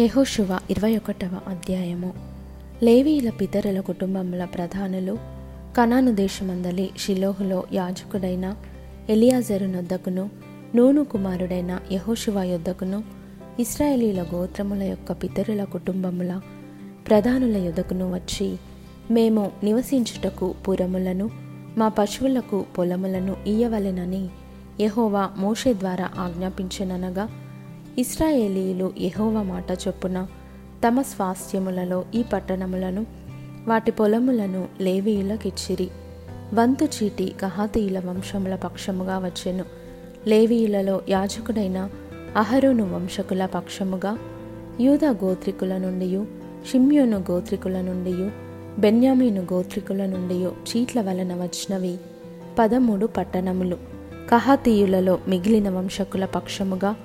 యహోశువ ఇరవై ఒకటవ అధ్యాయము. లేవీయుల పితరుల కుటుంబముల ప్రధానులు కనాను దేశమందలి షిలోహులో యాజకుడైన ఎలియాజరు నొద్దకును నూను కుమారుడైన యెహోషువ యొద్దకును ఇస్రాయేలీల గోత్రముల యొక్క పితరుల కుటుంబముల ప్రధానుల యొద్దకును వచ్చి మేము నివసించుటకు పురములను మా పశువులకు పొలములను ఇయ్యవలెనని యహోవా మోషే ద్వారా ఆజ్ఞాపించననగా ఇస్రాయేలీయులు యహోవ మాట చొప్పున తమ స్వాస్థ్యములలో ఈ పట్టణములను వాటి పొలములను లేవీయులకిచ్చిరి. వంతు చీటి కహాతీయుల వంశముల పక్షముగా వచ్చెను. లేవీయులలో యాజకుడైన అహరోను వంశకుల పక్షముగా యూదా గోత్రికుల నుండి షిమ్యోను గోత్రికుల నుండి బెన్యామీను గోత్రికుల నుండి చీట్ల వలన వచ్చినవి పదమూడు పట్టణములు. కహాతీయులలో మిగిలిన వంశకుల పక్షముగా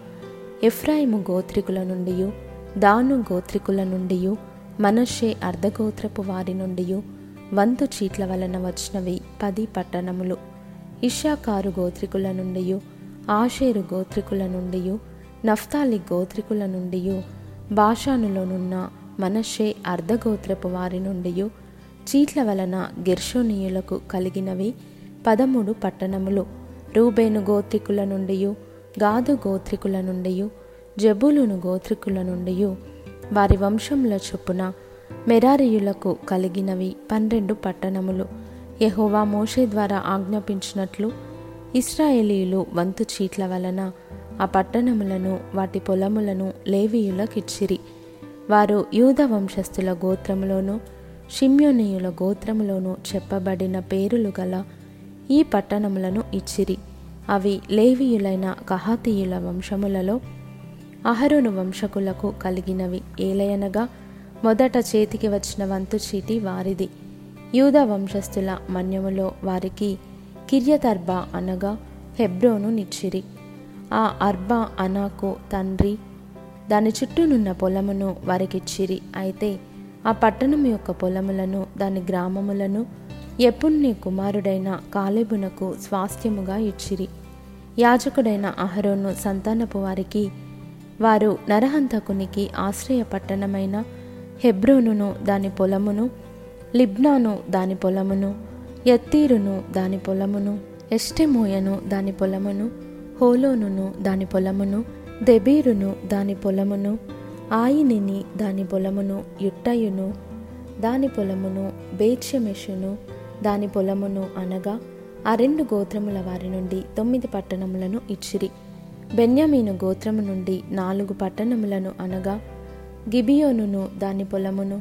ఎఫ్రాయిము గోత్రికుల నుండి దాను గోత్రికుల నుండి మనషే అర్ధగోత్రపు వారి నుండి వంతు చీట్ల వలన వచ్చినవి పది పట్టణములు. ఇషాకారు గోత్రికుల నుండి ఆషేరు గోత్రికుల నుండి నఫ్తాలి గోత్రికుల నుండి భాషానులోనున్న మనషే అర్ధగోత్రపు వారి నుండి చీట్ల వలన గెర్షోనీయులకు కలిగినవి పదమూడు పట్టణములు. రూబేను గోత్రికుల నుండి గాదు గోత్రికుల నుండి జబులును గోత్రికుల నుండి వారి వంశముల చొప్పున మెరారియులకు కలిగినవి పన్నెండు పట్టణములు. యెహోవా మోషే ద్వారా ఆజ్ఞాపించినట్లు ఇస్రాయేలీయులు వంతు చీట్ల వలన ఆ పట్టణములను వాటి పొలములను లేవీయులకిచ్చిరి. వారు యూద వంశస్థుల గోత్రములోను షిమ్యోనీయుల గోత్రములోను చెప్పబడిన పేరులు గల ఈ పట్టణములను ఇచ్చిరి. అవి లేవీయులైన కహాతీయుల వంశములలో అహరోను వంశకులకు కలిగినవి ఏలయనగా మొదట చేతికి వచ్చిన వంతు చీటి వారిది. యూద వంశస్థుల మన్యములో వారికి కిర్యతర్బా అనగా హెబ్రోను నిచ్చిరి. ఆ అర్బా అనాకు తండ్రి దాని చుట్టూనున్న పొలమును వారికిచ్చిరి. అయితే ఆ పట్టణం యొక్క పొలములను దాని గ్రామములను ఎపుణ్య కుమారుడైన కాలేబునకు స్వాస్థ్యముగా ఇచ్చిరి. యాజకుడైన అహరోను సంతానపు వారికి వారు నరహంతకునికి ఆశ్రయ పట్టణమైన హెబ్రోనును దాని పొలమును లిబ్నాను దాని పొలమును ఎత్తీరును దాని పొలమును ఎస్టెమోయను దాని పొలమును హోలోనును దాని పొలమును దెబీరును దాని పొలమును ఆయినిని దాని పొలమును యుట్టయును దాని పొలమును బేచ్యమెషును దాని పొలమును అనగా ఆ రెండు గోత్రముల వారి నుండి తొమ్మిది పట్టణములను ఇచ్చిరి. బెన్యామీను గోత్రము నుండి నాలుగు పట్టణములను అనగా గిబియోనును దాని పొలమును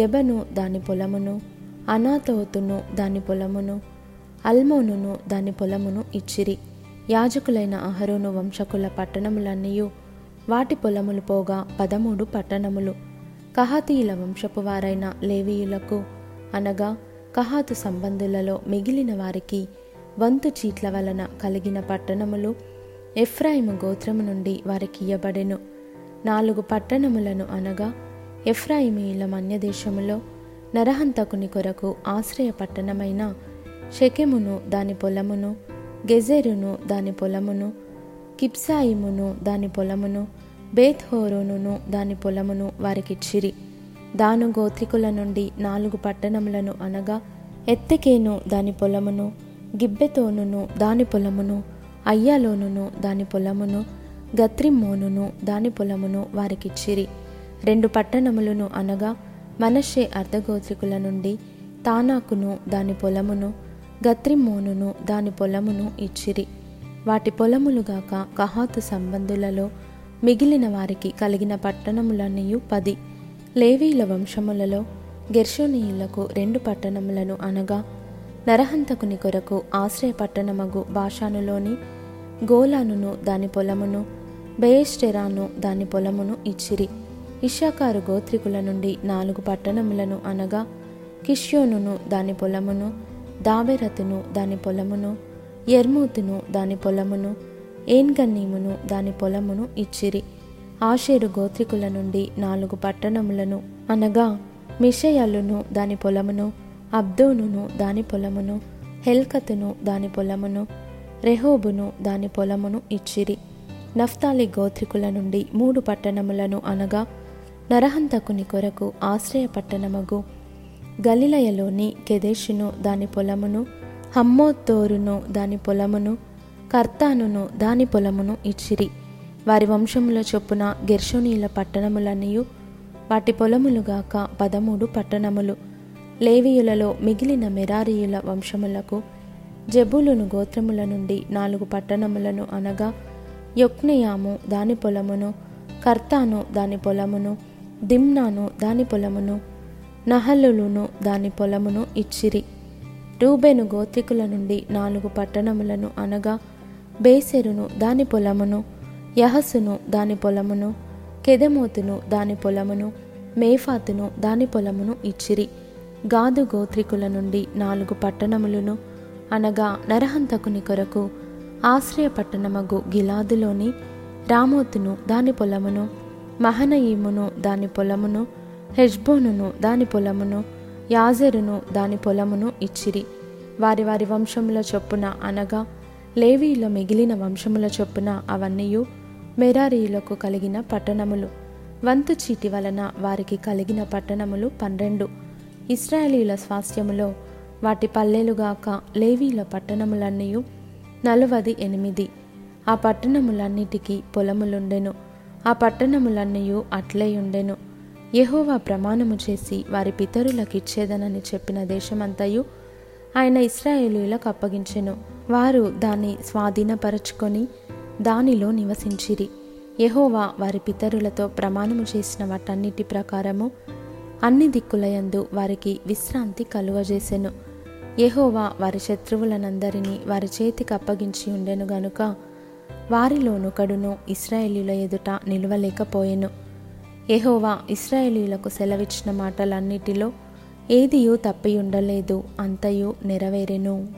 గెబను దాని పొలమును అనాథోతును దాని పొలమును అల్మోనును దాని పొలమును ఇచ్చిరి. యాజకులైన అహరోను వంశకుల పట్టణములన్నీ వాటి పొలములు పోగా పదమూడు పట్టణములు. కహాతీయుల వంశపు వారైన లేవీయులకు అనగా కహాతు సంబంధులలో మిగిలిన వారికి వంతు చీట్ల వలన కలిగిన పట్టణములు ఎఫ్రాయిము గోత్రము నుండి వారికి ఇయ్యబడెను. నాలుగు పట్టణములను అనగా ఎఫ్రాయిమీల మన్యదేశములో నరహంతకుని కొరకు ఆశ్రయ పట్టణమైన షెకెమును దాని పొలమును గెజెరును దాని పొలమును కిప్సాయిమును దాని పొలమును బేత్హోరోనును దాని పొలమును వారికిచ్చిరి. దాను గోత్రికుల నుండి నాలుగు పట్టణములను అనగా ఎత్తకేను దాని పొలమును గిబ్బెతోనును దాని పొలమును అయ్యాలోనును దాని పొలమును గత్రిమ్మోనును దాని పొలమును వారికిచ్చిరి. రెండు పట్టణములను అనగా మనషే అర్ధగోత్రికుల నుండి తానాకును దాని పొలమును గత్రిమ్మోనును దాని పొలమును ఇచ్చిరి. వాటి పొలములుగాక కహాతు సంబంధులలో మిగిలిన వారికి కలిగిన పట్టణములన్నీ పది. లేవీల వంశములలో గెర్షోనీయులకు రెండు పట్టణములను అనగా నరహంతకుని కొరకు ఆశ్రయ పట్టణమగు భాషానులోని గోలానును దాని పొలమును బేయస్టెరాను దాని పొలమును ఇచ్చిరి. ఇషాకారు గోత్రికుల నుండి నాలుగు పట్టణములను అనగా కిష్యోనును దాని పొలమును దాబెరతును దాని పొలమును ఎర్మూతును దాని పొలమును ఏన్గన్నీమును దాని పొలమును ఇచ్చిరి. ఆషేరు గోత్రికుల నుండి నాలుగు పట్టణములను అనగా మిషయలును దాని పొలమును అబ్దోనును దాని పొలమును హెల్కతును దాని పొలమును రెహోబును దాని పొలమును ఇచ్చిరి. నఫ్తాలి గోత్రికుల నుండి మూడు పట్టణములను అనగా నరహంతకుని కొరకు ఆశ్రయ పట్టణమగు గలిలయలోని కెదేషును దాని పొలమును హమ్మోత్తోరును దాని పొలమును కర్తానును దాని పొలమును ఇచ్చిరి. వారి వంశముల చొప్పున గెర్షోనీల పట్టణములనియు వాటి పొలములుగాక పదమూడు పట్టణములు. లేవీయులలో మిగిలిన మెరారీయుల వంశములకు జబులును గోత్రముల నుండి నాలుగు పట్టణములను అనగా యొక్నయాము దాని పొలమును కర్తాను దాని పొలమును దిమ్నాను దాని పొలమును నహలులును దాని పొలమును ఇచ్చిరి. రూబెను గోత్రికుల నుండి నాలుగు పట్టణములను అనగా బేసెరును దాని పొలమును యహసును దాని పొలమును కెదెమోతును దాని పొలమును మేఫాతును దాని పొలమును ఇచ్చిరి. గాదు గోత్రికుల నుండి నాలుగు పట్టణములను అనగా నరహంతకుని కొరకు ఆశ్రయ పట్టణమగు గిలాదులోని రామోతును దాని పొలమును మహనయీమును దాని పొలమును హెజ్బోనును దాని పొలమును యాజెరును దాని పొలమును ఇచ్చిరి. వారి వారి వంశముల చొప్పున అనగా లేవీలో మిగిలిన వంశముల చొప్పున అవన్నీయు మెరారీయులకు కలిగిన పట్టణములు. వంతు చీటి వలన వారికి కలిగిన పట్టణములు పన్నెండు. ఇస్రాయేలీల స్వాస్థ్యములో వాటి పల్లెలుగాక లేవీల పట్టణములన్నీ నలువది ఎనిమిది. ఆ పట్టణములన్నిటికీ పొలములుండెను. ఆ పట్టణములన్నీ అట్లే ఉండెను యహోవా ప్రమాణము చేసి వారి పితరులకిచ్చేదనని చెప్పిన దేశమంతయు ఆయన ఇస్రాయేలీలకు అప్పగించెను. వారు దాన్ని స్వాధీనపరచుకొని దానిలో నివసించిరి. యహోవా వారి పితరులతో ప్రమాణము చేసిన వాటన్నిటి ప్రకారము అన్ని దిక్కులయందు వారికి విశ్రాంతి కలుగజేసెను. యహోవా వారి శత్రువులనందరినీ వారి చేతికి అప్పగించి ఉండెను గనుక వారిలోనొకడును ఇస్రాయేలీల ఎదుట నిలవలేకపోయెను. యహోవా ఇస్రాయేలీలకు సెలవిచ్చిన మాటలన్నిటిలో ఏదియూ తప్పి ఉండలేదు అంతయు నెరవేరెను.